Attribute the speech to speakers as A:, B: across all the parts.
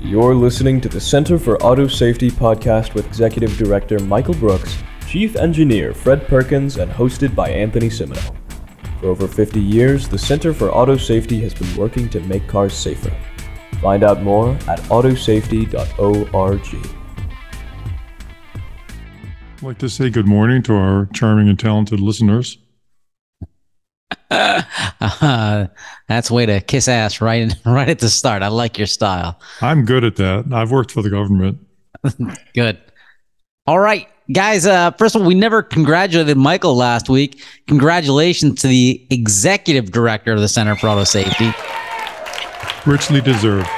A: You're listening to the Center for Auto Safety podcast with Executive Director Michael Brooks, Chief Engineer Fred Perkins, and hosted by Anthony Cimino. For over 50 years, the Center for Auto Safety has been working to make cars safer. Find out more at autosafety.org.
B: I'd like to say good morning to our charming and talented listeners.
C: Uh, that's way to kiss ass right right at the start. I like your style.
B: I'm good at that. I've worked for the government.
C: Good. All right, guys. Uh, first of all, we never congratulated Michael last week. Congratulations to the executive director of the Center for Auto Safety.
B: Richly deserved.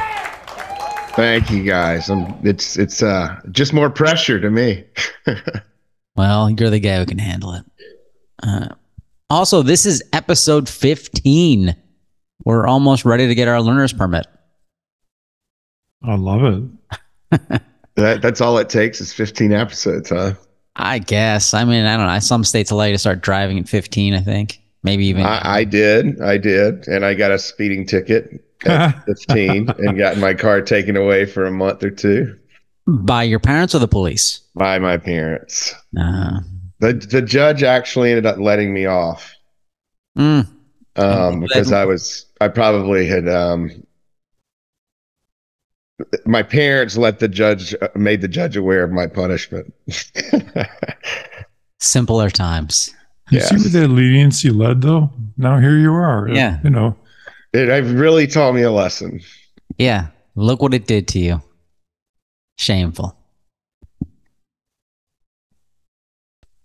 D: Thank you guys. I'm, it's it's uh just more pressure to me.
C: Well, you're the guy who can handle it. Uh, also, this is episode 15. We're almost ready to get our learner's permit.
B: I love it.
D: that that's all it takes is 15 episodes, huh?
C: I guess. I mean, I don't know. Some states allow you to start driving at 15, I think. Maybe even.
D: I, I did, I did, and I got a speeding ticket at 15 and got my car taken away for a month or two
C: by your parents or the police?
D: by my parents.
C: Uh,
D: The the judge actually ended up letting me off
C: mm,
D: um, because I was I probably had um, my parents let the judge uh, made the judge aware of my punishment.
C: simpler times.
B: You
D: Yes.
B: see where that leniency led, though? Now here you are.
C: Yeah.
B: You know,
D: it, it really taught me a lesson.
C: Yeah. Look what it did to you. Shameful.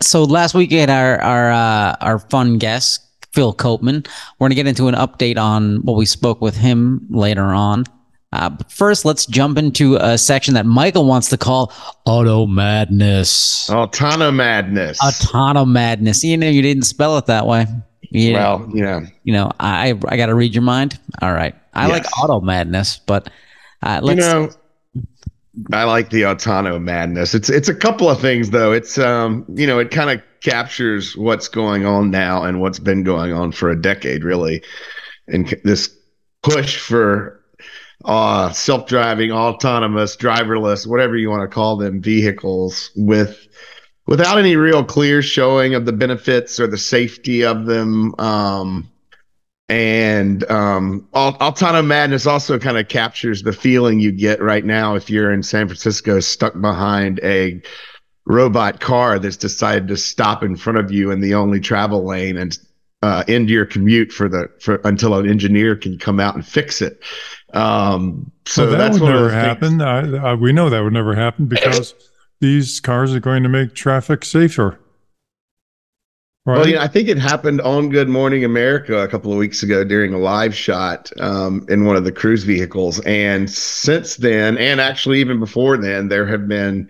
C: So last week we had our our uh, our fun guest Phil Koopman. We're gonna get into an update on what we spoke with him later on. Uh, but first, let's jump into a section that Michael wants to call Auto Madness.
D: Autonomadness.
C: Autono Madness. You know, you didn't spell it that way. You,
D: Well, you know,
C: you know, I I got to read your mind. All right, I like Auto Madness, but uh,
D: you
C: let's.
D: know, I like the Autonomadness. It's it's a couple of things though. It's um, you know, it kind of captures what's going on now and what's been going on for a decade, really, and this push for uh self-driving, autonomous, driverless, whatever you want to call them, vehicles with without any real clear showing of the benefits or the safety of them. Um, and um, Al- Madness also kind of captures the feeling you get right now if you're in San Francisco stuck behind a robot car that's decided to stop in front of you in the only travel lane and uh, end your commute for the for until an engineer can come out and fix it. Um, so
B: so that
D: that's
B: would never happen. I, I, we know that would never happen because these cars are going to make traffic safer. Right?
D: Well, yeah, I think it happened on Good Morning America a couple of weeks ago during a live shot um, in one of the cruise vehicles. And since then, and actually even before then, there have been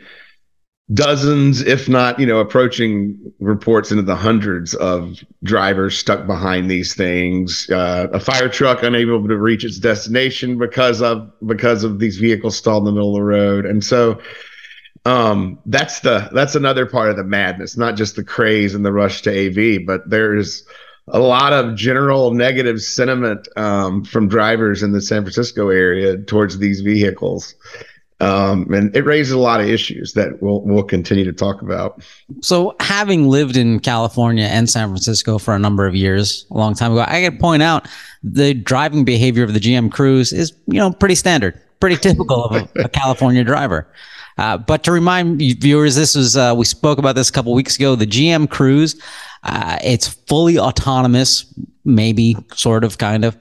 D: dozens, if not, you know, approaching reports into the hundreds of drivers stuck behind these things. Uh, a fire truck unable to reach its destination because of because of these vehicles stalled in the middle of the road. And so um that's the that's another part of the madness not just the craze and the rush to av but there's a lot of general negative sentiment um, from drivers in the san francisco area towards these vehicles um, and it raises a lot of issues that we'll we'll continue to talk about
C: So, having lived in California and San Francisco for a number of years, a long time ago, I to point out the driving behavior of the GM Cruise is, you know, pretty standard, pretty typical of a, a California driver. Uh, but to remind viewers, this was uh, we spoke about this a couple weeks ago. The GM Cruise, uh, it's fully autonomous, maybe sort of, kind of.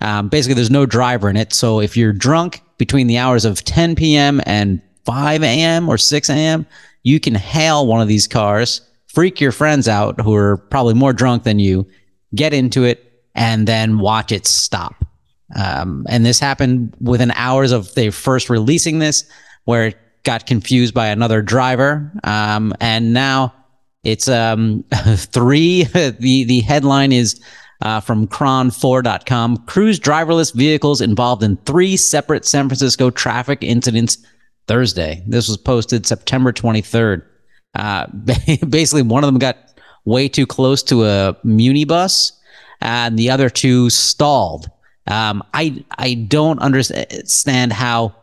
C: Um, basically, there's no driver in it. So if you're drunk between the hours of 10 p.m. and 5 a.m. or 6 a.m., you can hail one of these cars, freak your friends out who are probably more drunk than you, get into it, and then watch it stop. Um, and this happened within hours of they first releasing this, where got confused by another driver. Um, and now it's um, three. The, the headline is uh, from kron4.com Cruise driverless vehicles involved in three separate San Francisco traffic incidents Thursday. This was posted September 23rd. Uh, basically, one of them got way too close to a muni bus, and the other two stalled. Um, I I don't understand how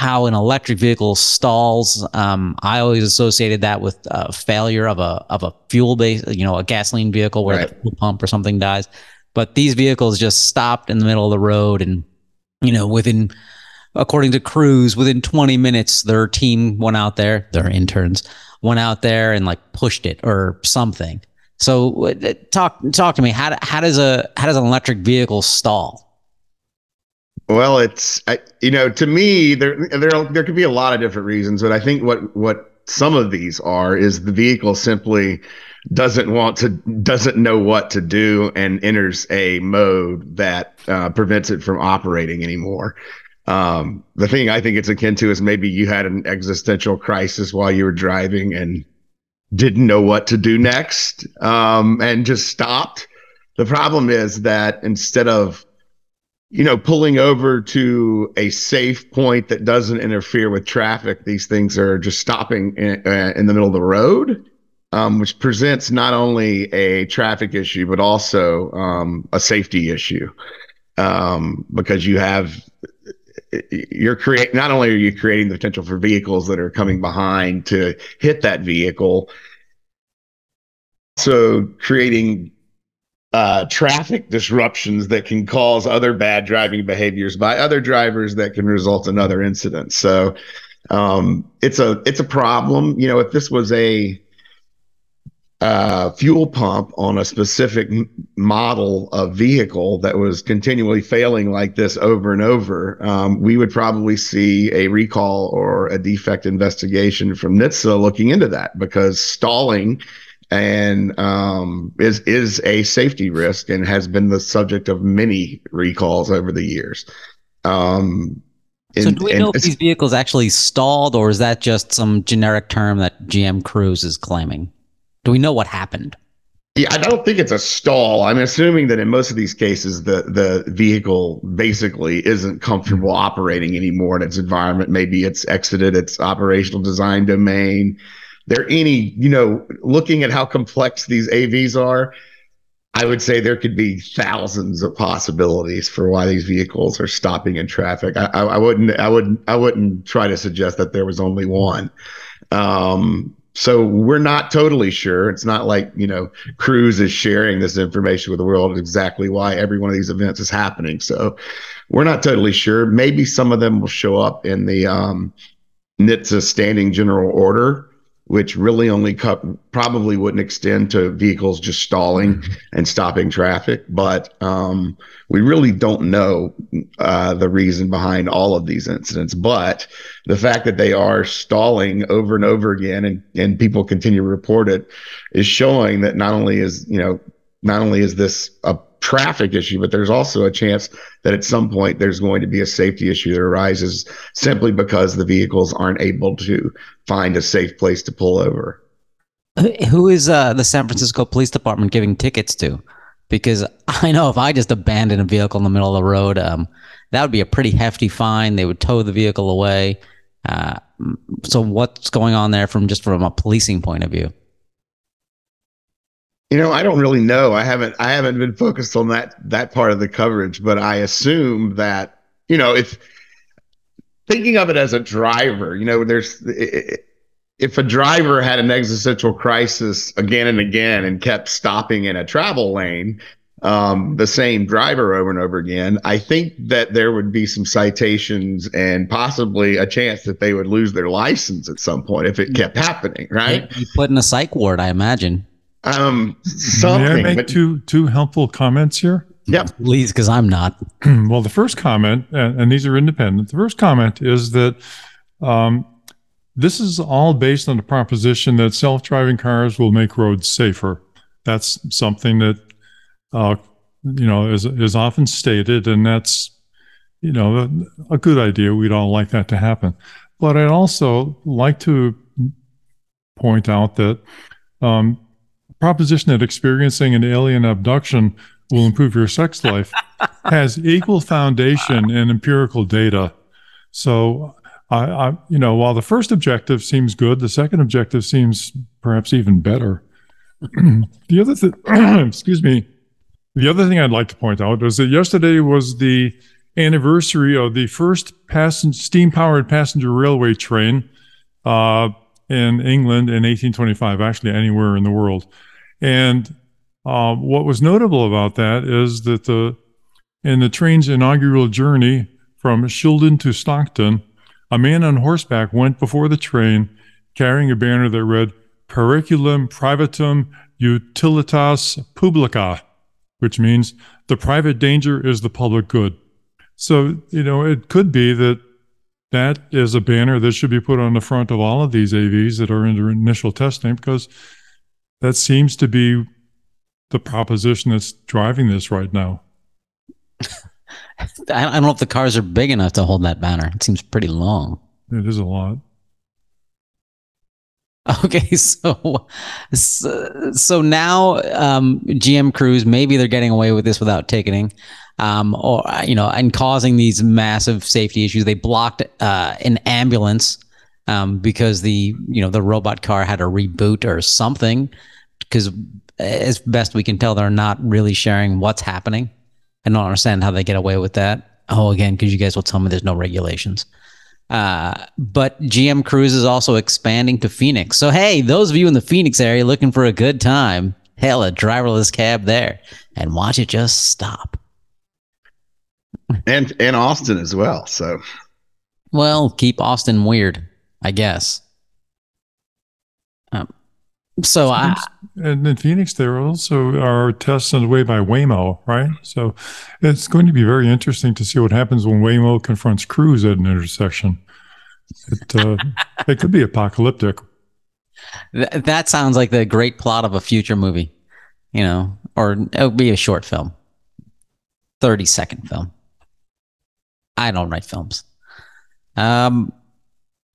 C: how an electric vehicle stalls. Um, I always associated that with a failure of a of a fuel base, you know, a gasoline vehicle where
D: Right.
C: the fuel pump or something dies. But these vehicles just stopped in the middle of the road, and you know, within according to Cruise, within 20 minutes, their team went out there, their interns went out there and like pushed it or something. So uh, talk talk to me. How, how does a how does an electric vehicle stall?
D: Well, it's I, you know to me there there there could be a lot of different reasons, but I think what what some of these are is the vehicle simply doesn't want to doesn't know what to do and enters a mode that uh, prevents it from operating anymore. Um, the thing I think it's akin to is maybe you had an existential crisis while you were driving and didn't know what to do next um, and just stopped. The problem is that instead of you know, pulling over to a safe point that doesn't interfere with traffic, these things are just stopping in, uh, in the middle of the road, um, which presents not only a traffic issue but also um, a safety issue. Um, because you have you're create not only are you creating the potential for vehicles that are coming behind to hit that vehicle, so creating uh, traffic disruptions that can cause other bad driving behaviors by other drivers that can result in other incidents. So um, it's a it's a problem. You know, if this was a uh, fuel pump on a specific model of vehicle that was continually failing like this over and over, um, we would probably see a recall or a defect investigation from NHTSA looking into that because stalling and um, is is a safety risk and has been the subject of many recalls over the years. Um,
C: so do we know if these vehicles actually stalled, or is that just some generic term that GM Cruise is claiming? Do we know what happened?
D: Yeah, I don't think it's a stall. I'm assuming that in most of these cases, the the vehicle basically isn't comfortable operating anymore in its environment. Maybe it's exited its operational design domain. There any, you know, looking at how complex these AVs are, I would say there could be thousands of possibilities for why these vehicles are stopping in traffic. I, I, I wouldn't, I wouldn't, I wouldn't try to suggest that there was only one. Um, so we're not totally sure. It's not like you know Cruise is sharing this information with the world exactly why every one of these events is happening. So we're not totally sure. Maybe some of them will show up in the um, NHTSA standing general order, which really only co- probably wouldn't extend to vehicles just stalling and stopping traffic. But um, we really don't know uh, the reason behind all of these incidents. But the fact that they are stalling over and over again and, and people continue to report it is showing that not only is, you know, not only is this a traffic issue, but there's also a chance that at some point there's going to be a safety issue that arises simply because the vehicles aren't able to find a safe place to pull over.
C: Who is uh, the San Francisco Police Department giving tickets to? Because I know if I just abandon a vehicle in the middle of the road, um, that would be a pretty hefty fine. They would tow the vehicle away. Uh, so what's going on there from just from a policing point of view?
D: You know, I don't really know. I haven't I haven't been focused on that that part of the coverage, but I assume that, you know, if thinking of it as a driver, you know, there's if a driver had an existential crisis again and again and kept stopping in a travel lane, um, the same driver over and over again, I think that there would be some citations and possibly a chance that they would lose their license at some point if it kept happening, right?
C: You put in a psych ward, I imagine.
D: Um,
B: May I
D: something.
B: make
D: but-
B: two two helpful comments here?
D: Yep.
C: Please, because I'm not.
B: well, the first comment, and, and these are independent. The first comment is that um, this is all based on the proposition that self-driving cars will make roads safer. That's something that uh, you know is is often stated, and that's you know a, a good idea. We'd all like that to happen, but I'd also like to point out that um, proposition that experiencing an alien abduction will improve your sex life has equal foundation in empirical data. So, I, I, you know, while the first objective seems good, the second objective seems perhaps even better. the other thing, excuse me, the other thing I'd like to point out is that yesterday was the anniversary of the first passen- steam powered passenger railway train uh, in England in 1825, actually, anywhere in the world. And uh, what was notable about that is that the in the train's inaugural journey from Shildon to Stockton, a man on horseback went before the train carrying a banner that read Periculum Privatum Utilitas Publica, which means the private danger is the public good. So, you know, it could be that that is a banner that should be put on the front of all of these AVs that are in initial testing because that seems to be the proposition that's driving this right now.
C: I don't know if the cars are big enough to hold that banner. It seems pretty long.
B: It is a lot.
C: Okay, so so, so now um, GM Cruise maybe they're getting away with this without ticketing, um, or you know, and causing these massive safety issues. They blocked uh, an ambulance um, because the you know the robot car had a reboot or something. Because as best we can tell, they're not really sharing what's happening. I don't understand how they get away with that. Oh, again, because you guys will tell me there's no regulations. Uh, but GM Cruise is also expanding to Phoenix. So, hey, those of you in the Phoenix area looking for a good time, hell, a driverless cab there and watch it just stop.
D: and and Austin as well. So
C: Well, keep Austin weird, I guess. Um, so, I,
B: And in Phoenix, there also are tests underway by Waymo, right? So it's going to be very interesting to see what happens when Waymo confronts Cruise at an intersection. It, uh, it could be apocalyptic.
C: th- that sounds like the great plot of a future movie, you know, or it would be a short film, 30 second film. I don't write films. Um,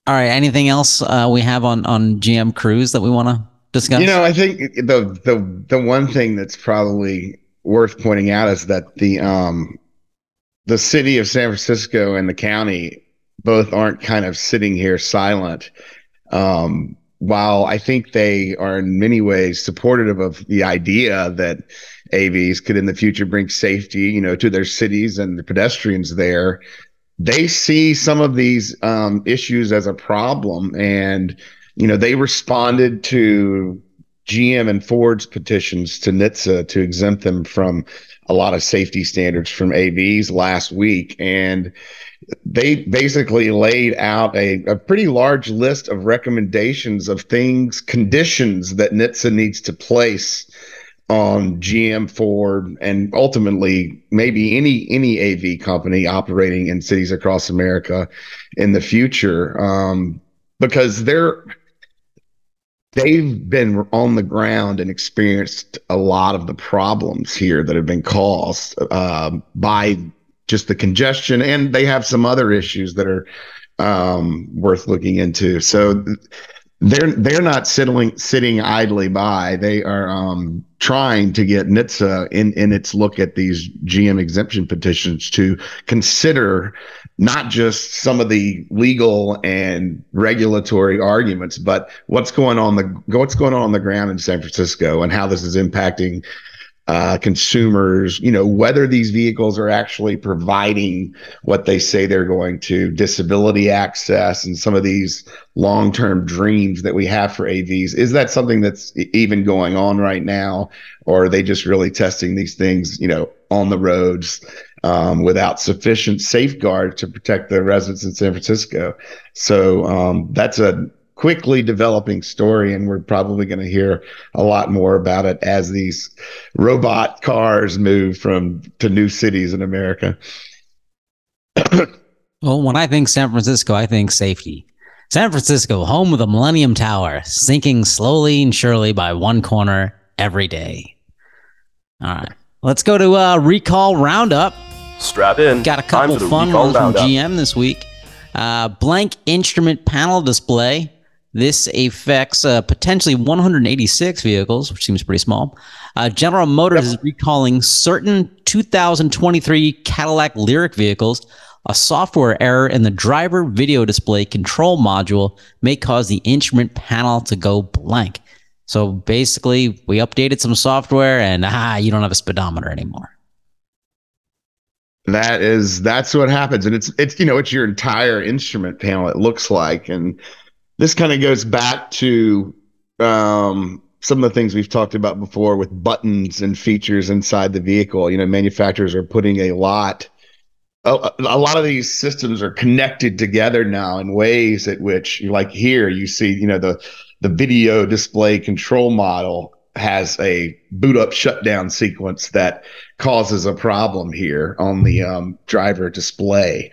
C: all right. Anything else uh, we have on, on GM Cruise that we want to discuss?
D: you know, I think the the the one thing that's probably worth pointing out is that the um the city of San Francisco and the county both aren't kind of sitting here silent. Um, while I think they are in many ways supportive of the idea that AVs could in the future bring safety, you know, to their cities and the pedestrians there, they see some of these um, issues as a problem, and you know they responded to GM and Ford's petitions to NHTSA to exempt them from a lot of safety standards from AVs last week, and they basically laid out a, a pretty large list of recommendations of things, conditions that NHTSA needs to place on GM, Ford, and ultimately maybe any any AV company operating in cities across America in the future, um, because they're they've been on the ground and experienced a lot of the problems here that have been caused uh, by just the congestion, and they have some other issues that are um, worth looking into. So they're they're not sitting sitting idly by. They are um, trying to get NHTSA in in its look at these GM exemption petitions to consider not just some of the legal and regulatory arguments, but what's going on the what's going on on the ground in San Francisco and how this is impacting uh, consumers, you know, whether these vehicles are actually providing what they say they're going to, disability access, and some of these long term dreams that we have for AVs. Is that something that's even going on right now? Or are they just really testing these things, you know, on the roads um, without sufficient safeguard to protect the residents in San Francisco? So um, that's a quickly developing story and we're probably going to hear a lot more about it as these robot cars move from to new cities in America.
C: Well, when I think San Francisco, I think safety. San Francisco, home of the Millennium Tower, sinking slowly and surely by one corner every day. All right. Let's go to uh, Recall Roundup.
A: Strap in.
C: Got a couple fun
A: recall
C: ones from
A: roundup.
C: GM this week. Uh, blank instrument panel display. This affects uh, potentially 186 vehicles, which seems pretty small. Uh, General Motors is recalling certain 2023 Cadillac Lyriq vehicles. A software error in the driver video display control module may cause the instrument panel to go blank. So basically, we updated some software, and ah, you don't have a speedometer anymore.
D: That is that's what happens, and it's it's you know it's your entire instrument panel. It looks like, and this kind of goes back to um, some of the things we've talked about before with buttons and features inside the vehicle. You know, manufacturers are putting a lot. A, a lot of these systems are connected together now in ways at which, like here, you see, you know, the the video display control model has a boot up shutdown sequence that causes a problem here on the um, driver display.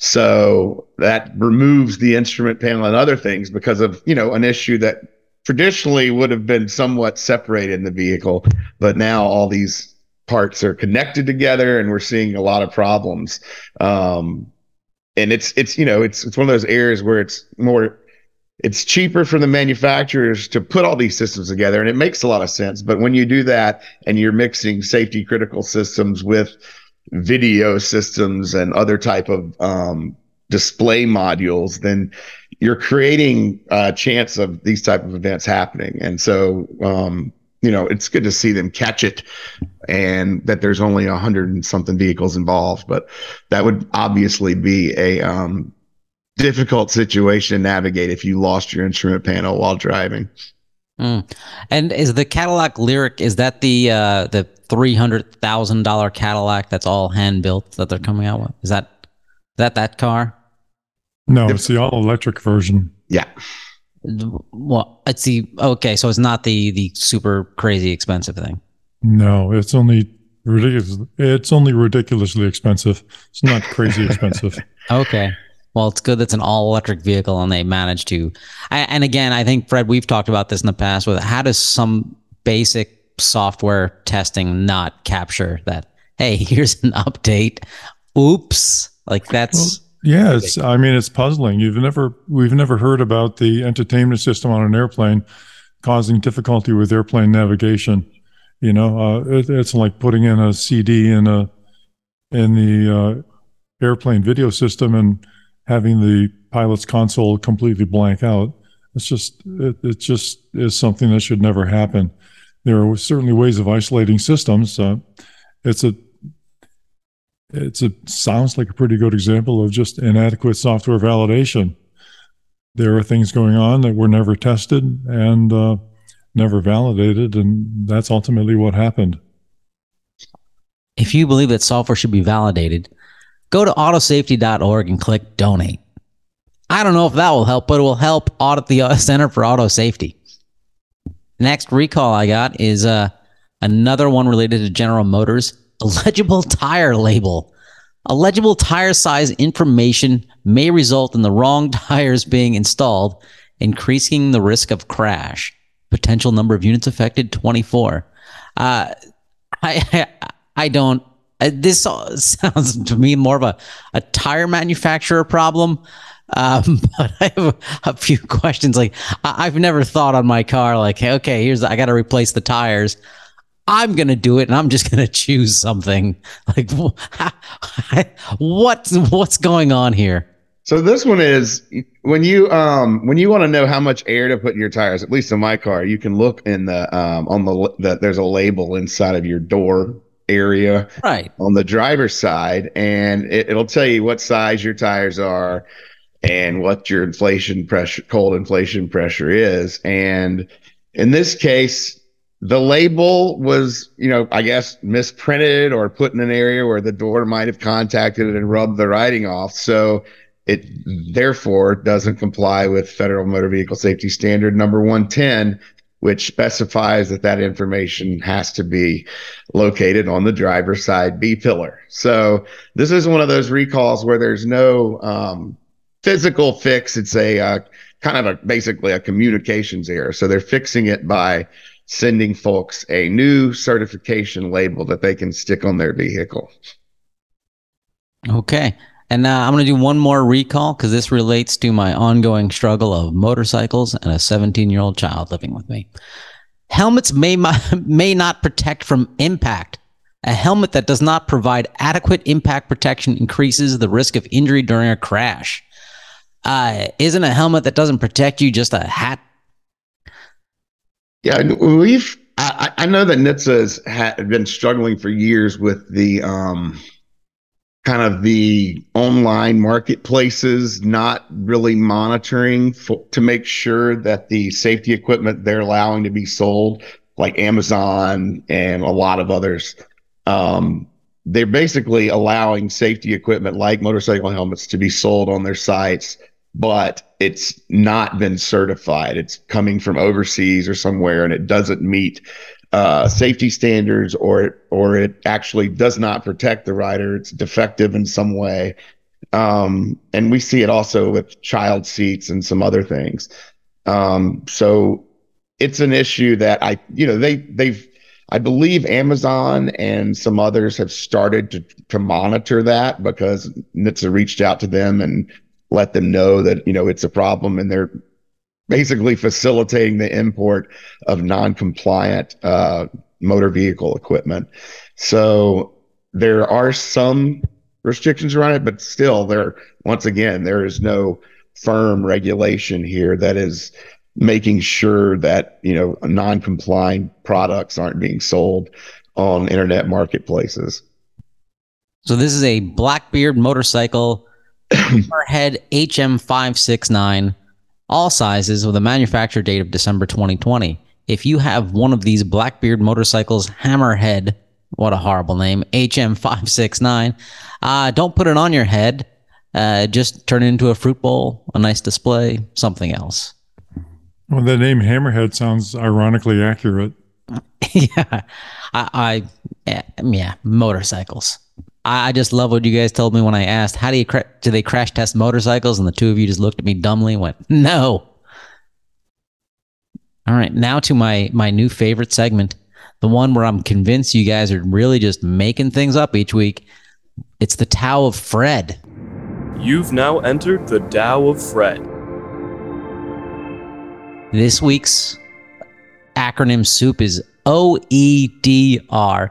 D: So that removes the instrument panel and other things because of you know an issue that traditionally would have been somewhat separated in the vehicle, but now all these parts are connected together, and we're seeing a lot of problems. Um, and it's it's you know it's it's one of those areas where it's more it's cheaper for the manufacturers to put all these systems together and it makes a lot of sense but when you do that and you're mixing safety critical systems with video systems and other type of um, display modules then you're creating a chance of these type of events happening and so um, you know it's good to see them catch it and that there's only a hundred and something vehicles involved but that would obviously be a um, difficult situation to navigate if you lost your instrument panel while driving.
C: Mm. And is the Cadillac Lyriq, is that the uh, the three hundred thousand dollar Cadillac that's all hand built that they're coming out with? Is that that that car?
B: No, it's the all electric version.
D: Yeah.
C: Well, it's the okay, so it's not the the super crazy expensive thing.
B: No, it's only ridiculous. It's only ridiculously expensive. It's not crazy expensive.
C: Okay. Well, it's good that's an all electric vehicle and they managed to. And again, I think, Fred, we've talked about this in the past with how does some basic software testing not capture that, hey, here's an update. Oops. Like that's.
B: Well, yeah, it's. I mean, it's puzzling. You've never, we've never heard about the entertainment system on an airplane causing difficulty with airplane navigation. You know, uh, it, it's like putting in a CD in a in the uh, airplane video system and having the pilot's console completely blank out. It's just it, it just is something that should never happen. There are certainly ways of isolating systems. Uh, it's a it's a sounds like a pretty good example of just inadequate software validation. There are things going on that were never tested and uh, never validated, and that's ultimately what happened.
C: If you believe that software should be validated, go to autosafety.org and click donate. I don't know if that will help, but it will help audit the uh, Center for Auto Safety. Next recall I got is uh, another one related to General Motors. A legible tire label. A legible tire size information may result in the wrong tires being installed, increasing the risk of crash. Potential number of units affected 24. Uh, I, I don't uh, this sounds to me more of a, a tire manufacturer problem. Um, but I have a, few questions. Like I, have never thought on my car, like, okay, here's I got to replace the tires. I'm gonna do it, and I'm just gonna choose something. Like, what's what's going on here?
D: So this one is when you um when you want to know how much air to put in your tires. At least in my car, you can look in the um on the that there's a label inside of your door area
C: right
D: on the driver's side and it, will tell you what size your tires are and what your inflation pressure cold inflation pressure is and in this case the label was you know i guess misprinted or put in an area where the door might have contacted it and rubbed the writing off so it therefore doesn't comply with federal motor vehicle safety standard number 110 which specifies that that information has to be located on the driver's side B pillar. So this is one of those recalls where there's no um, physical fix. It's a uh, kind of a basically a communications error. So they're fixing it by sending folks a new certification label that they can stick on their vehicle.
C: Okay. And now I'm going to do one more recall because this relates to my ongoing struggle of motorcycles and a 17 year old child living with me. Helmets may, may not protect from impact. A helmet that does not provide adequate impact protection increases the risk of injury during a crash. Uh, isn't a helmet that doesn't protect you just a hat?
D: Yeah, we've. I, I know that NHTSA has been struggling for years with the um, kind of the online marketplaces not really monitoring for, to make sure that the safety equipment they're allowing to be sold, like Amazon and a lot of others, um, they're basically allowing safety equipment like motorcycle helmets to be sold on their sites, but it's not been certified. It's coming from overseas or somewhere, and it doesn't meet uh, safety standards or or it actually does not protect the rider. It's defective in some way. Um, and we see it also with child seats and some other things. Um, so it's an issue that I, you know, they they've I believe Amazon and some others have started to to monitor that because NHTSA reached out to them and let them know that you know it's a problem and they're basically facilitating the import of non-compliant uh, motor vehicle equipment. So there are some restrictions around it, but still, there once again there is no firm regulation here that is making sure that you know non-compliant products aren't being sold on internet marketplaces.
C: So this is a Blackbeard motorcycle, head HM569 all sizes with a manufacture date of December 2020. If you have one of these Blackbeard motorcycles, Hammerhead, what a horrible name, HM569, uh, don't put it on your head. Uh, just turn it into a fruit bowl, a nice display, something else.
B: Well, the name Hammerhead sounds ironically accurate.
C: yeah, I, I, yeah, motorcycles. I just love what you guys told me when I asked, how do you cra- do they crash test motorcycles? And the two of you just looked at me dumbly and went, no. All right, now to my my new favorite segment, the one where I'm convinced you guys are really just making things up each week. It's the Tao of Fred.
A: You've now entered the Tao of Fred.
C: This week's acronym soup is OEDR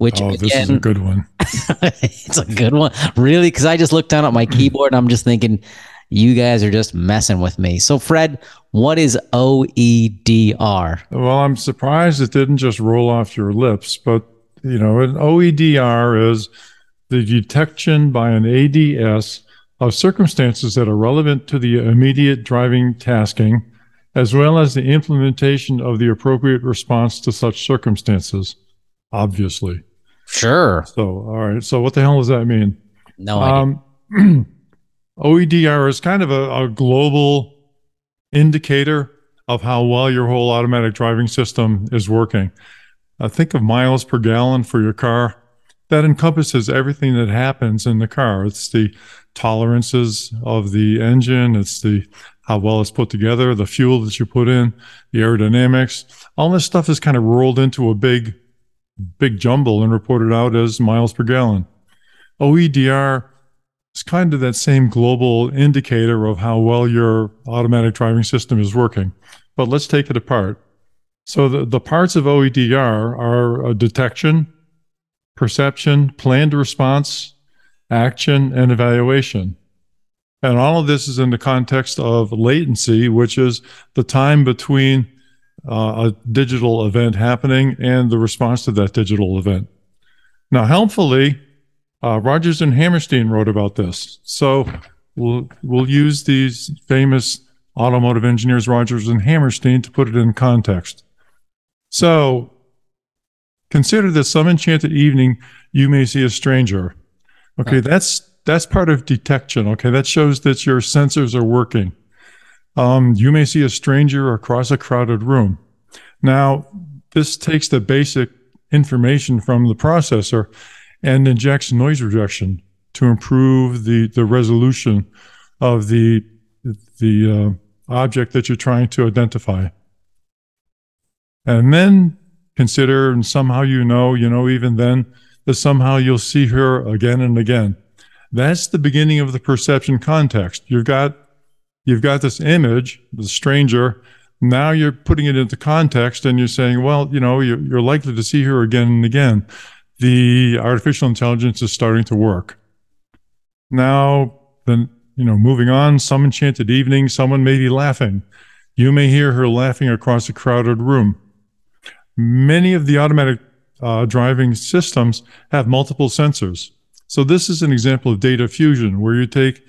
C: which
B: oh,
C: again,
B: this is a good one.
C: it's a good one, really, because I just looked down at my hmm. keyboard and I'm just thinking, you guys are just messing with me. So, Fred, what is OEDR?
B: Well, I'm surprised it didn't just roll off your lips, but you know, an OEDR is the detection by an ADS of circumstances that are relevant to the immediate driving tasking, as well as the implementation of the appropriate response to such circumstances. Obviously.
C: Sure.
B: So, all right. So, what the hell does that mean?
C: No idea.
B: Um, OEDR is kind of a, a, global indicator of how well your whole automatic driving system is working. Uh, think of miles per gallon for your car. That encompasses everything that happens in the car. It's the tolerances of the engine. It's the how well it's put together, the fuel that you put in, the aerodynamics. All this stuff is kind of rolled into a big big jumble and reported out as miles per gallon. OEDR is kind of that same global indicator of how well your automatic driving system is working. But let's take it apart. So the, the parts of OEDR are uh, detection, perception, planned response, action, and evaluation. And all of this is in the context of latency, which is the time between uh, a digital event happening and the response to that digital event. Now, helpfully, uh, Rodgers and Hammerstein wrote about this. So we'll, we'll use these famous automotive engineers, Rodgers and Hammerstein, to put it in context. So consider that some enchanted evening you may see a stranger. Okay, that's that's part of detection. Okay, that shows that your sensors are working. Um, you may see a stranger across a crowded room. Now, this takes the basic information from the processor and injects noise reduction to improve the, the resolution of the, the uh, object that you're trying to identify. And then consider, and somehow you know, you know, even then, that somehow you'll see her again and again. That's the beginning of the perception context. You've got you've got this image, the stranger. Now you're putting it into context and you're saying, well, you know, you're, you're likely to see her again and again. The artificial intelligence is starting to work. Now, then, you know, moving on, some enchanted evening, someone may be laughing. You may hear her laughing across a crowded room. Many of the automatic uh, driving systems have multiple sensors. So this is an example of data fusion where you take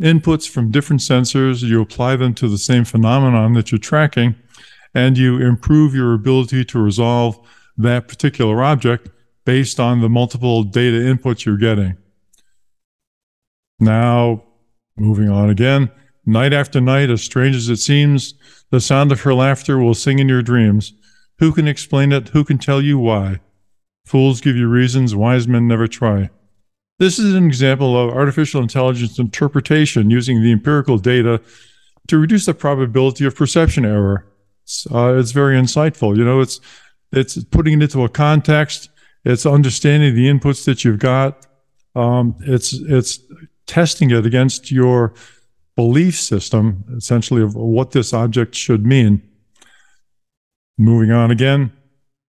B: inputs from different sensors, you apply them to the same phenomenon that you're tracking, and you improve your ability to resolve that particular object based on the multiple data inputs you're getting. Now, moving on again. Night after night, as strange as it seems, the sound of her laughter will sing in your dreams. Who can explain it? Who can tell you why? Fools give you reasons, wise men never try. This is an example of artificial intelligence interpretation using the empirical data to reduce the probability of perception error. It's, uh, it's very insightful. You know, it's it's putting it into a context. It's understanding the inputs that you've got. Um, it's it's testing it against your belief system, essentially, of what this object should mean. Moving on again.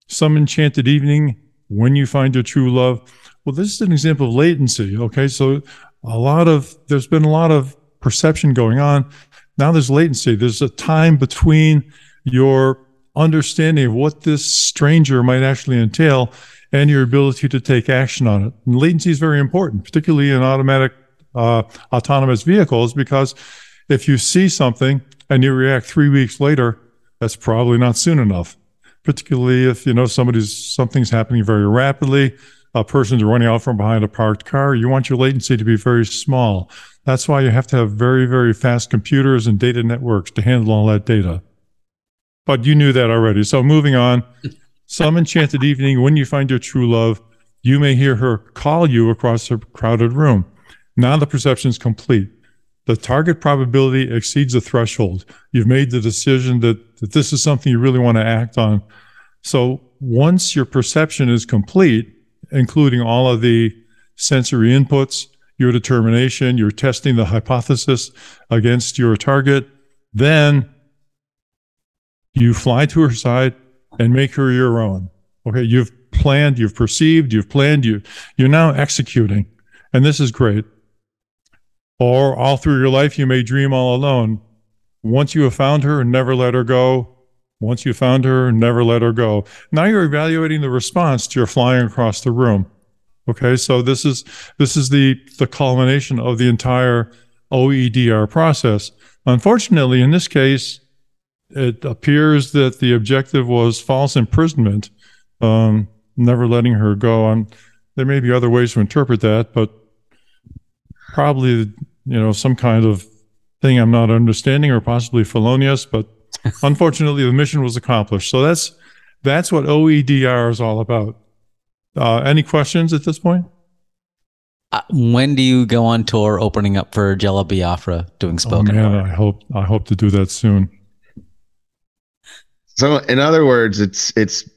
B: Some enchanted evening when you find your true love. Well, this is an example of latency. Okay. So a lot of, there's been a lot of perception going on. Now there's latency. There's a time between your understanding of what this stranger might actually entail and your ability to take action on it. And latency is very important, particularly in automatic uh, autonomous vehicles, because if you see something and you react three weeks later, that's probably not soon enough. Particularly if you know somebody's something's happening very rapidly, a person's running out from behind a parked car. You want your latency to be very small. That's why you have to have very very fast computers and data networks to handle all that data. But you knew that already. So moving on. Some enchanted evening, when you find your true love, you may hear her call you across a crowded room. Now the perception is complete. The target probability exceeds the threshold. You've made the decision that, that this is something you really want to act on. So once your perception is complete, including all of the sensory inputs, your determination, you're testing the hypothesis against your target, then you fly to her side and make her your own. Okay, you've planned, you've perceived, you've planned, you you're now executing. And this is great. Or all through your life, you may dream all alone. Once you have found her, never let her go. Once you found her, never let her go. Now you're evaluating the response to your flying across the room. Okay, so this is this is the the culmination of the entire OEDR process. Unfortunately, in this case, it appears that the objective was false imprisonment, um, never letting her go. On there may be other ways to interpret that, but probably you know some kind of thing I'm not understanding or possibly felonious, but unfortunately the mission was accomplished. So that's that's what OEDR is all about. Uh, any questions at this point?
C: Uh, when do you go on tour opening up for Jello Biafra doing spoken
B: oh, man. I hope I hope to do that soon.
D: So, in other words, it's it's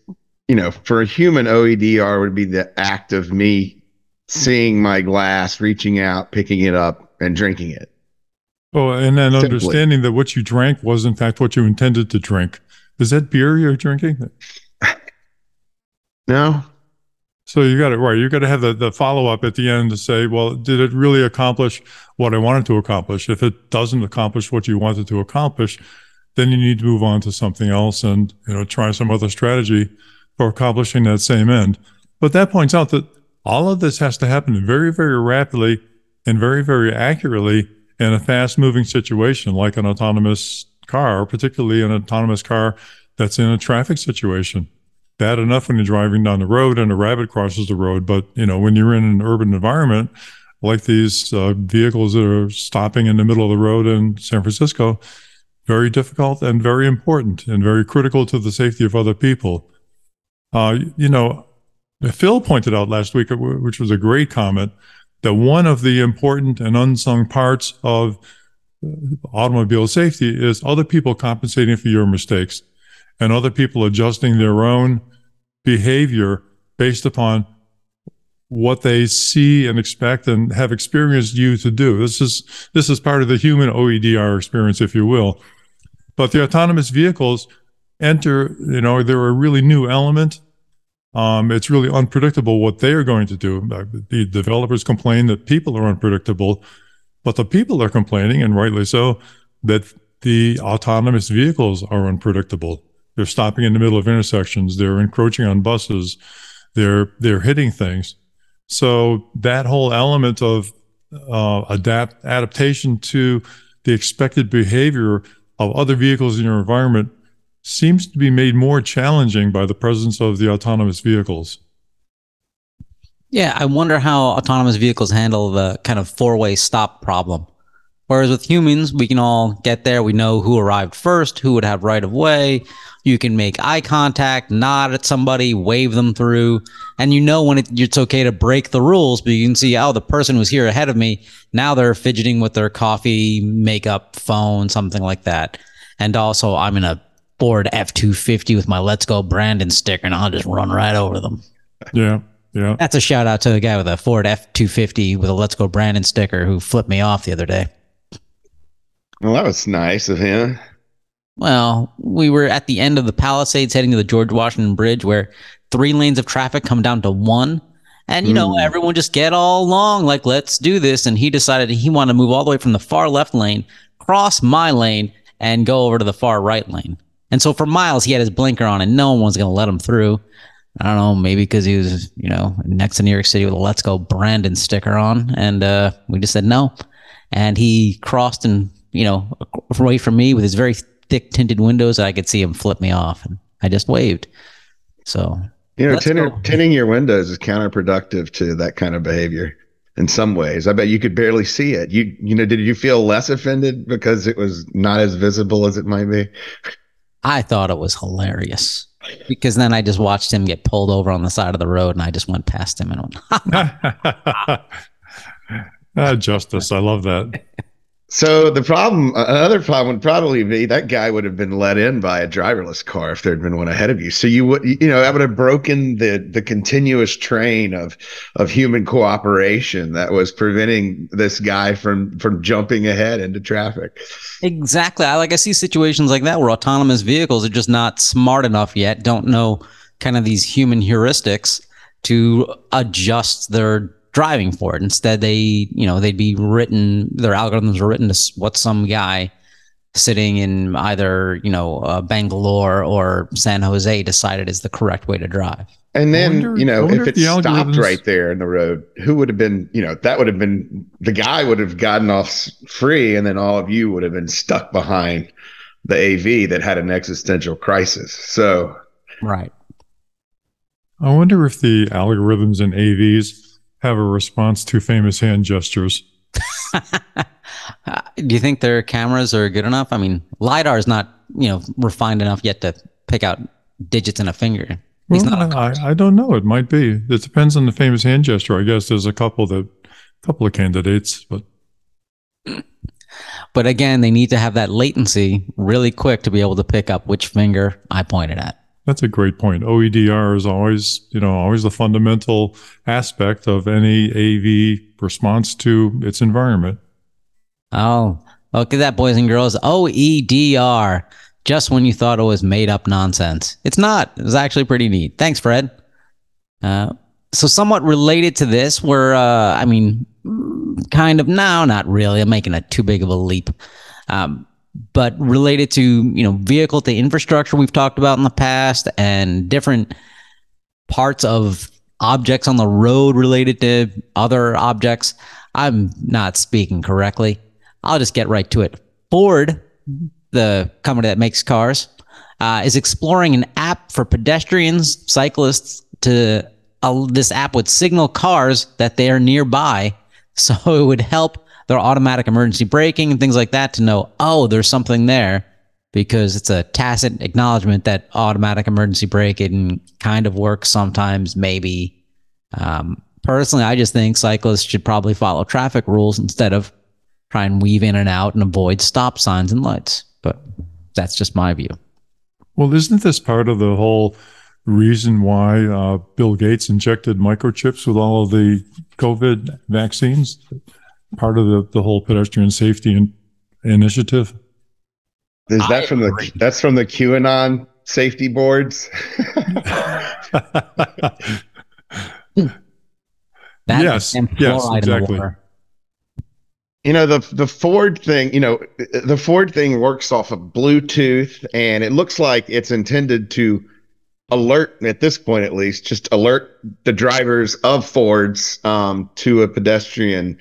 D: you know, for a human, OEDR would be the act of me seeing my glass, reaching out, picking it up, and drinking it.
B: Oh, and then
D: Simply.
B: understanding that what you drank was in fact what you intended to drink. Is that beer you're drinking?
D: No,
B: So you got it right. You got to have the, the follow up at the end to say, well, did it really accomplish what I wanted to accomplish? If it doesn't accomplish what you wanted to accomplish, then you need to move on to something else and you know try some other strategy for accomplishing that same end. But that points out that all of this has to happen very, very rapidly and very, very accurately in a fast moving situation like an autonomous car, particularly an autonomous car that's in a traffic situation. Bad enough when you're driving down the road and a rabbit crosses the road, but you know when you're in an urban environment like these uh, vehicles that are stopping in the middle of the road in San Francisco, very difficult and very important and very critical to the safety of other people. Uh, you know, Phil pointed out last week, which was a great comment, that one of the important and unsung parts of uh, automobile safety is other people compensating for your mistakes and other people adjusting their own behavior based upon what they see and expect and have experienced you to do. This is this is part of the human OEDR experience, if you will. But the autonomous vehicles enter, you know, they're a really new element. Um, it's really unpredictable what they are going to do. Uh, The developers complain that people are unpredictable, but the people are complaining, and rightly so, that the autonomous vehicles are unpredictable. They're stopping in the middle of intersections. They're encroaching on buses. They're they're hitting things. So that whole element of uh, adapt adaptation to the expected behavior of other vehicles in your environment seems to be made more challenging by the presence of the autonomous vehicles.
C: Yeah, I wonder how autonomous vehicles handle the kind of four way stop problem. Whereas with humans, we can all get there. We know who arrived first, who would have right of way. You can make eye contact, nod at somebody, wave them through, and you know when it, it's okay to break the rules. But you can see, oh, the person was here ahead of me. Now they're fidgeting with their coffee, makeup, phone, something like that. And also, I'm in a Ford F two fifty with my "Let's Go Brandon" sticker, and I'll just run right over them.
B: Yeah, yeah.
C: That's a shout out to the guy with a Ford F two fifty with a "Let's Go Brandon" sticker who flipped me off the other day.
D: Well, that was nice of him.
C: Well, we were at the end of the Palisades heading to the George Washington Bridge where three lanes of traffic come down to one. And, you know,
D: Mm.
C: everyone just get all along, like, let's do this. And he decided he wanted to move all the way from the far left lane, cross my lane, and go over to the far right lane. And so for miles, he had his blinker on and no one was going to let him through. I don't know, maybe because he was, you know, next to New York City with a Let's Go Brandon sticker on. And uh, we just said no. And he crossed and, you know, away from me with his very thick tinted windows. I could see him flip me off. And I just waved. So
D: You know,
C: go.
D: tinting your windows is counterproductive to that kind of behavior in some ways. I bet you could barely see it. You, you know, did you feel less offended because it was not as visible as it might be?
C: I thought it was hilarious because then I just watched him get pulled over on the side of the road and I just went past him and went,
B: ah, justice. I love that.
D: So the problem, another problem would probably be that guy would have been let in by a driverless car if there'd been one ahead of you. So you would, you know, that would have broken the the continuous train of of human cooperation that was preventing this guy from from jumping ahead into traffic.
C: Exactly. I like I see situations like that where autonomous vehicles are just not smart enough yet, don't know kind of these human heuristics to adjust their driving for it. Instead, they, you know, they'd be written, their algorithms are written to what some guy sitting in either, you know, uh, Bangalore or San Jose decided is the correct way to drive.
D: And then,
B: wonder-
D: you know, if
B: if
D: it
B: the
D: stopped
B: algorithms-
D: right there in the road, who would have been, you know, that would have been the guy would have gotten off free, and then all of you would have been stuck behind the AV that had an existential crisis. So,
C: Right.
B: I wonder if the algorithms in AVs have a response to famous hand gestures.
C: Do you think their cameras are good enough? I mean, lidar is not, you know, refined enough yet to pick out digits in a finger.
B: Well,
C: not.
B: I, I don't know. It might be. It depends on the famous hand gesture. I guess there's a couple that, couple of candidates, but
C: but again, they need to have that latency really quick to be able to pick up which finger I pointed at.
B: That's a great point. OEDR is always, you know, always the fundamental aspect of any AV response to its environment.
C: Oh, look at that, boys and girls. OEDR. Just when you thought it was made up nonsense. It's not. It was actually pretty neat. Thanks, Fred. Uh, so, somewhat related to this, where, uh, I mean, kind of, no, not really. I'm making a too big of a leap. Um, but related to, you know, vehicle to infrastructure we've talked about in the past and different parts of objects on the road related to other objects. I'm not speaking correctly. I'll just get right to it. Ford, the company that makes cars, uh, is exploring an app for pedestrians, cyclists to uh, this app would signal cars that they are nearby. So it would help their automatic emergency braking and things like that to know, oh, there's something there because it's a tacit acknowledgement that automatic emergency braking kind of works sometimes, maybe. Um, personally, I just think cyclists should probably follow traffic rules instead of try and weave in and out and avoid stop signs and lights. But that's just my view.
B: Well, isn't this part of the whole reason why uh, Bill Gates injected microchips with all of the COVID vaccines? Part of the, the whole pedestrian safety in, initiative.
D: is
C: I
D: that from the that's from the QAnon safety boards?
C: That
B: Yes, yes,
C: fluoride in the
B: exactly.
D: You know the the Ford thing. You know the Ford thing works off of Bluetooth, and it looks like it's intended to alert at this point at least just alert the drivers of fords um, to a pedestrian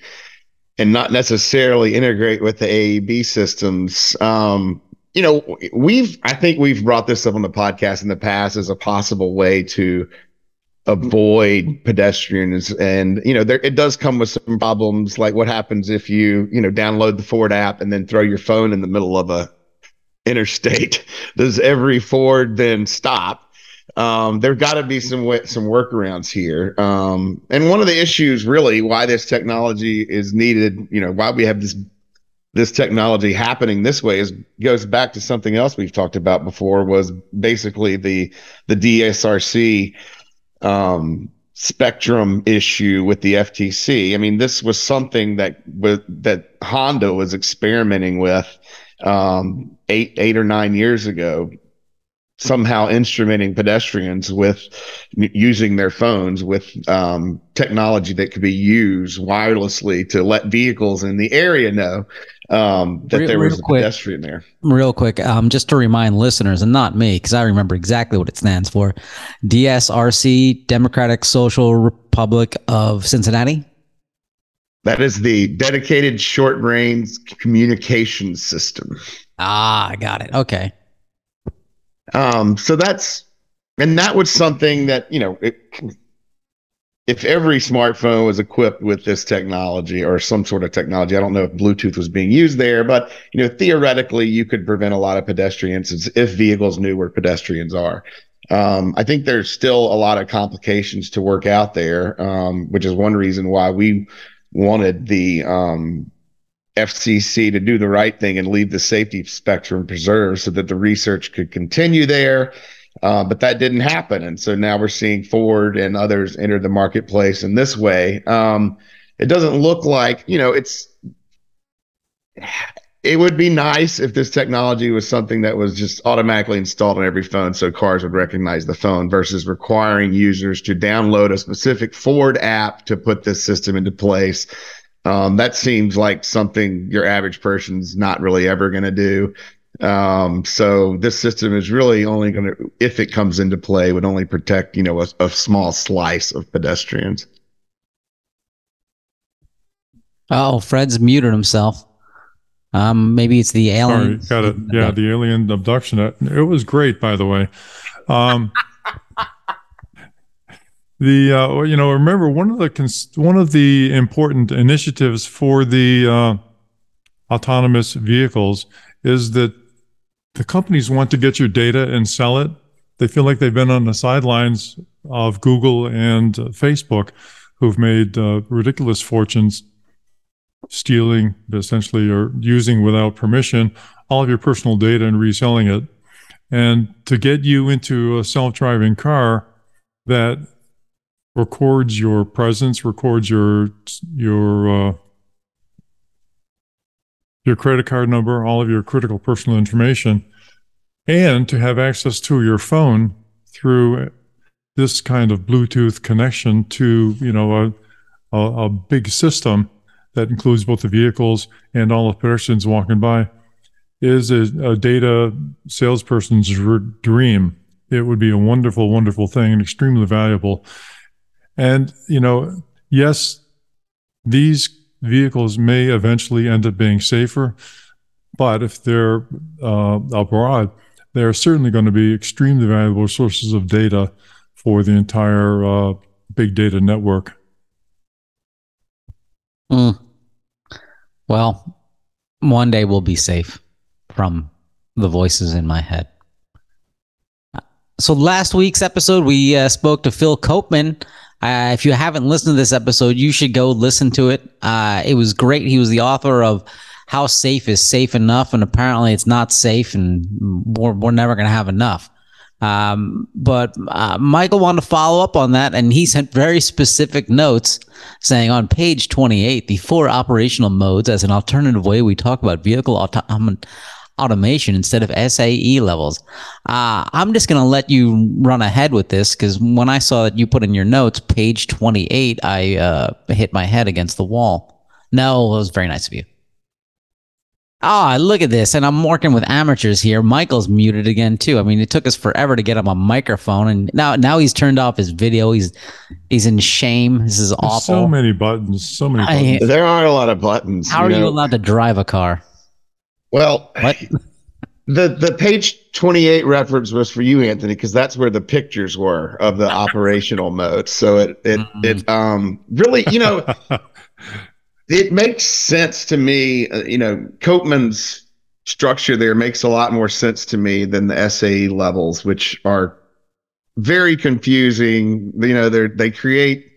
D: and not necessarily integrate with the aeb systems. Um, you know we've i think we've brought this up on the podcast in the past as a possible way to avoid pedestrians. And you know there it does come with some problems like what happens if you you know download the ford app and then throw your phone in the middle of a interstate. Does every ford then stop um, there got to be some some workarounds here. Um, and one of the issues, really, why this technology is needed, you know, why we have this this technology happening this way is goes back to something else we've talked about before was basically the the DSRC um, spectrum issue with the FCC. I mean, this was something that was that Honda was experimenting with um, eight eight or nine years ago somehow instrumenting pedestrians with using their phones with um, technology that could be used wirelessly to let vehicles in the area know um, that real, there was a quick, pedestrian there.
C: Real quick, um, just to remind listeners, and not me, because I remember exactly what it stands for DSRC, Democratic Social Republic of Cincinnati.
D: That is the dedicated short range communication system.
C: Ah, I got it. Okay.
D: Um, so that's and that was something that you know it, if every smartphone was equipped with this technology or some sort of technology i don't know if bluetooth was being used there but you know theoretically you could prevent a lot of pedestrians if vehicles knew where pedestrians are. Um, i think there's still a lot of complications to work out there um, which is one reason why we wanted the um, FCC to do the right thing and leave the safety spectrum preserved so that the research could continue there. Uh, but that didn't happen. And so now we're seeing Ford and others enter the marketplace in this way. Um, it doesn't look like, you know, it's, it would be nice if this technology was something that was just automatically installed on every phone so cars would recognize the phone versus requiring users to download a specific Ford app to put this system into place um, that seems like something your average person's not really ever going to do. Um, so this system is really only going to, if it comes into play, would only protect, you know, a, a small slice of pedestrians.
C: Oh, Fred's muted himself. Um, maybe it's the alien.
B: Sorry, got it. Yeah, the alien abduction. It was great, by the way. Um, the uh, you know remember one of the cons- one of the important initiatives for the uh, autonomous vehicles is that the companies want to get your data and sell it. They feel like they've been on the sidelines of Google and uh, Facebook, who've made uh, ridiculous fortunes stealing essentially or using without permission all of your personal data and reselling it. And to get you into a self-driving car that records your presence, records your your uh, your credit card number, all of your critical personal information, and to have access to your phone through this kind of Bluetooth connection to you know a a, a big system that includes both the vehicles and all the pedestrians walking by is a, a data salesperson's dream. It would be a wonderful, wonderful thing and extremely valuable. And, you know, yes, these vehicles may eventually end up being safer, but if they're uh, abroad, they're certainly going to be extremely valuable sources of data for the entire uh, big data network.
C: Mm. Well, one day we'll be safe from the voices in my head. So, last week's episode, we uh, spoke to Phil Koopman uh, if you haven't listened to this episode, you should go listen to it. Uh, it was great. He was the author of How Safe is Safe Enough, and apparently it's not safe, and we're, we're never going to have enough. Um, but uh, Michael wanted to follow up on that, and he sent very specific notes saying on page 28, the four operational modes as an alternative way we talk about vehicle auto- automation instead of SAE levels. Uh, I'm just going to let you run ahead with this because when I saw that you put in your notes, page 28, I uh, hit my head against the wall. No, it was very nice of you. Ah, look at this. And I'm working with amateurs here. Michael's muted again too. I mean, it took us forever to get him a microphone and now now he's turned off his video. He's he's in shame. This is
B: There's
C: awful.
B: so many buttons. So many
C: I-
B: buttons.
D: There are a lot of buttons.
C: How are you allowed to drive a car?
D: Well,
C: What?
D: the the page 28 reference was for you anthony because that's where the pictures were of the operational mode so it it
C: Mhm.
D: it um really you know it makes sense to me uh, you know Koopman's structure there makes a lot more sense to me than the sae levels which are very confusing you know they they create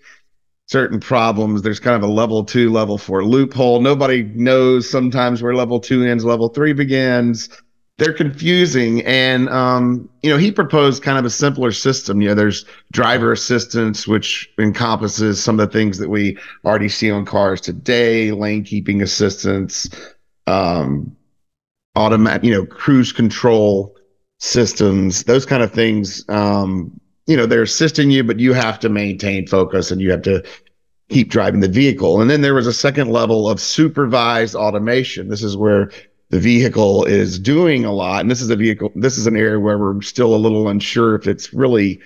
D: certain problems. There's kind of a level two level four loophole. Nobody knows sometimes where level two ends level three begins. They're confusing. And um, you know he proposed kind of a simpler system. You know there's driver assistance which encompasses some of the things that we already see on cars today lane keeping assistance um, automatic you know cruise control systems those kind of things. Um, you know they're assisting you but you have to maintain focus and you have to keep driving the vehicle. And then there was a second level of supervised automation. This is where the vehicle is doing a lot. And this is a vehicle this is an area where we're still a little unsure if it's really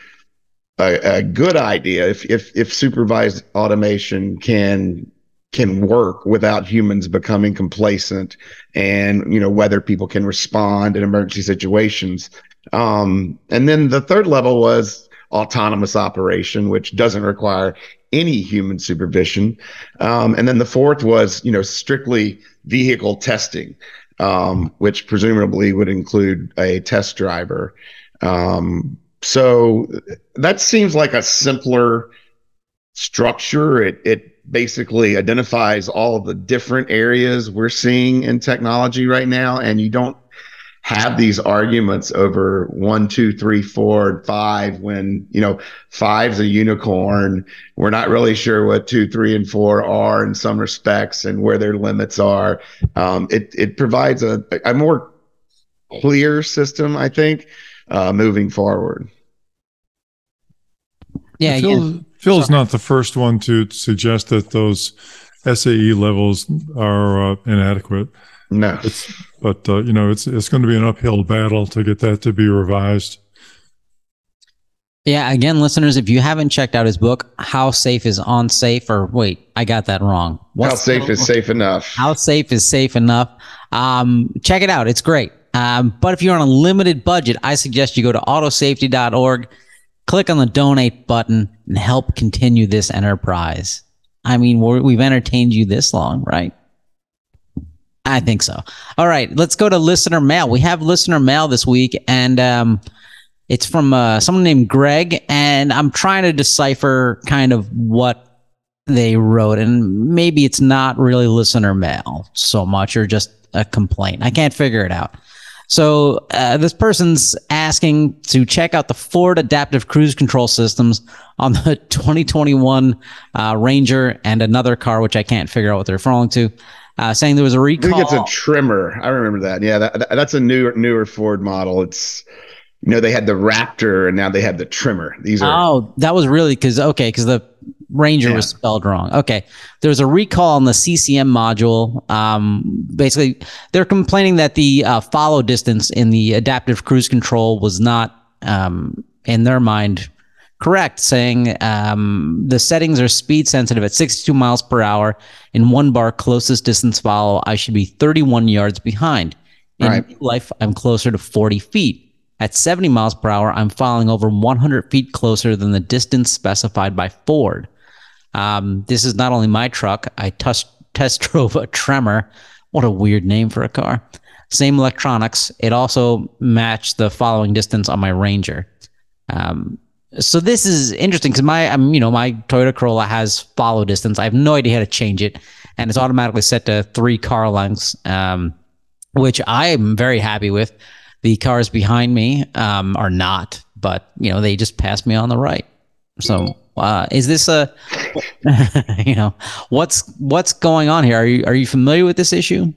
D: a, a good idea if if if supervised automation can can work without humans becoming complacent and you know whether people can respond in emergency situations. Um, and then the third level was autonomous operation which doesn't require any human supervision um, and then the fourth was you know strictly vehicle testing um, which presumably would include a test driver. Um, so that seems like a simpler structure. It it basically identifies all the different areas we're seeing in technology right now, and you don't have these arguments over one, two, three, four, and five when you know five's a unicorn. We're not really sure what two, three, and four are in some respects and where their limits are. Um, it it provides a a more clear system, I think, uh, moving forward.
C: Yeah,
B: Phil,
C: yeah.
B: Phil's not the first one to suggest that those SAE levels are uh, inadequate.
D: No,
B: It's, but uh, you know, it's it's going to be an uphill battle to get that to be revised.
C: Yeah, again, listeners, if you haven't checked out his book, How Safe is On Safe, or wait, I got that wrong.
D: how safe is safe enough?
C: How Safe is Safe Enough? Um, check it out. It's great. Um, but if you're on a limited budget, I suggest you go to autosafety.org, click on the donate button, and help continue this enterprise. I mean, we're, we've entertained you this long, right? I think so. All right, let's go to listener mail. We have listener mail this week, and um, it's from uh, someone named Greg, and I'm trying to decipher kind of what they wrote, and maybe it's not really listener mail so much, or just a complaint. I can't figure it out. So uh, this person's asking to check out the Ford Adaptive Cruise Control Systems on the 2021 uh, Ranger and another car, which I can't figure out what they're referring to. Uh, saying there was a
D: I
C: recall.
D: think it's a Tremor. I remember that. Yeah, that, that- that's a newer newer Ford model. It's you know they had the Raptor and now they have the Tremor. These are
C: Oh, that was really because okay, because the Ranger was spelled wrong. Okay, there was a recall on the CCM module. Um, basically, they're complaining that the uh, follow distance in the adaptive cruise control was not, um, in their mind, correct. Saying um, the settings are speed sensitive at 62 miles per hour. In one bar closest distance follow, I should be 31 yards behind. In
D: Right.
C: real life, I'm closer to 40 feet. At 70 miles per hour, I'm falling over 100 feet closer than the distance specified by Ford. Um, this is not only my truck. I test test drove a Tremor. What a weird name for a car. Same electronics. It also matched the following distance on my Ranger. Um, so this is interesting because my, um, you know, my Toyota Corolla has follow distance. I have no idea how to change it, and it's automatically set to three car lengths, um, which I am very happy with. The cars behind me um, are not, but you know, they just passed me on the right. So, uh, is this a, you know, what's what's going on here? Are you are you familiar with this issue?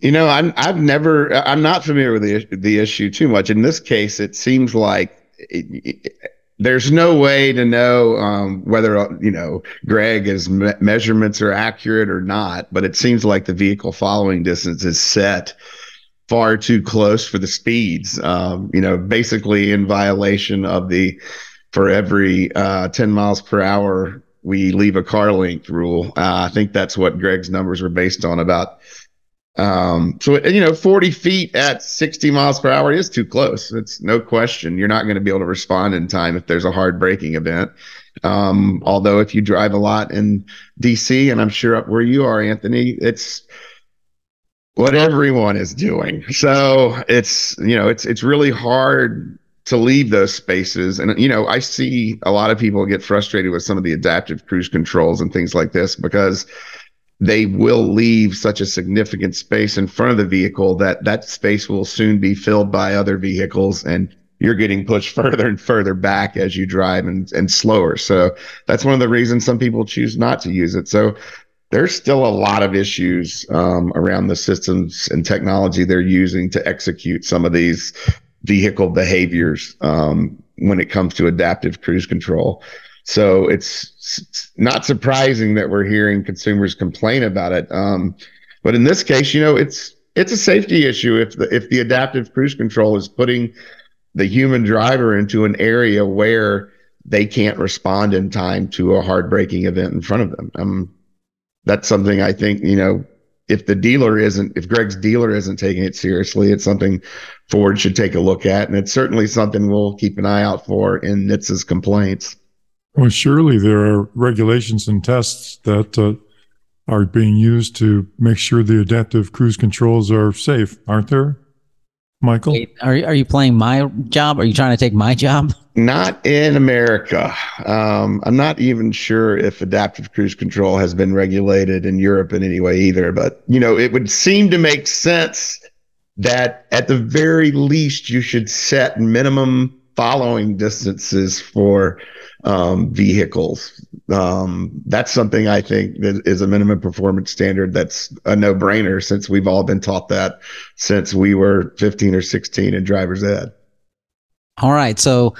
D: You know, I'm I've never I'm not familiar with the the issue too much. In this case, it seems like it, it- there's no way to know um, whether you know Greg his me- measurements are accurate or not. But it seems like the vehicle following distance is set far too close for the speeds. Um, you know, basically in violation of the for every uh, 10 miles per hour we leave a car length rule. Uh, I think that's what Greg's numbers were based on about. Um, so you know, 40 feet at 60 miles per hour is too close. It's no question. You're not going to be able to respond in time if there's a hard braking event. Um, although if you drive a lot in DC, and I'm sure up where you are, Anthony, it's what everyone is doing. So it's you know, it's it's really hard to leave those spaces. And, you know, I see a lot of people get frustrated with some of the adaptive cruise controls and things like this because they will leave such a significant space in front of the vehicle that that space will soon be filled by other vehicles and you're getting pushed further and further back as you drive and, and slower. So that's one of the reasons some people choose not to use it. So there's still a lot of issues um, around the systems and technology they're using to execute some of these vehicle behaviors um, when it comes to adaptive cruise control. So it's not surprising that we're hearing consumers complain about it. Um, but in this case, you know, it's it's a safety issue if the if the adaptive cruise control is putting the human driver into an area where they can't respond in time to a hard braking event in front of them. Um, that's something I think you know if the dealer isn't, if Greg's dealer isn't taking it seriously, it's something Ford should take a look at. And it's certainly something we'll keep an eye out for in NHTSA's complaints.
B: Well, surely there are regulations and tests that uh, are being used to make sure the adaptive cruise controls are safe, aren't there? Michael? Wait,
C: are, are you playing my job? Are you trying to take my job?
D: Not in America. Um, I'm not even sure if adaptive cruise control has been regulated in Europe in any way either. But, you know, it would seem to make sense that at the very least you should set minimum following distances for um, vehicles. Um, that's something I think that is a minimum performance standard that's a no brainer since we've all been taught that since we were 15 or 16 in driver's ed.
C: All right. So,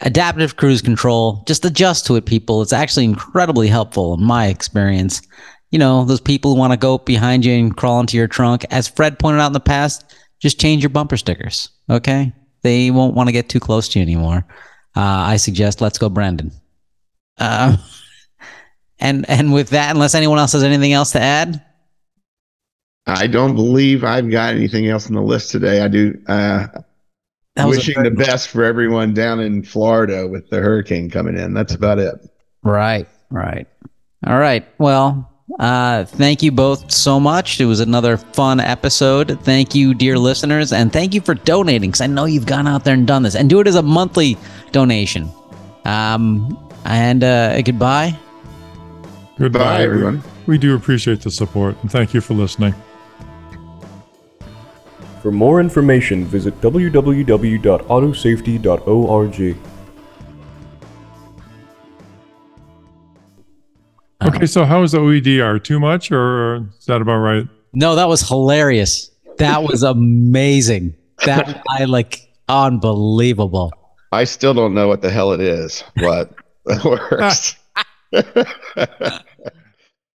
C: adaptive cruise control, just adjust to it, people. It's actually incredibly helpful in my experience. You know, those people who want to go behind you and crawl into your trunk, as Fred pointed out in the past, just change your bumper stickers. Okay. They won't want to get too close to you anymore. Uh, I suggest let's go, Brandon. Uh, and and with that, unless anyone else has anything else to add,
D: I don't believe I've got anything else on the list today. I do. Uh, wishing the best for everyone down in Florida with the hurricane coming in. That's about it.
C: Right. Right. All right. Well, uh, thank you both so much. It was another fun episode. Thank you, dear listeners, and thank you for donating because I know you've gone out there and done this. And do it as a monthly donation. Um, and uh, goodbye.
B: Goodbye, everyone. We do appreciate the support and thank you for listening.
A: For more information, visit www.autosafety.org.
B: Okay, um, so how is the OEDR? Too much, or is that about right?
C: No, that was hilarious. That was amazing. That I like unbelievable.
D: I still don't know what the hell it is, but it works.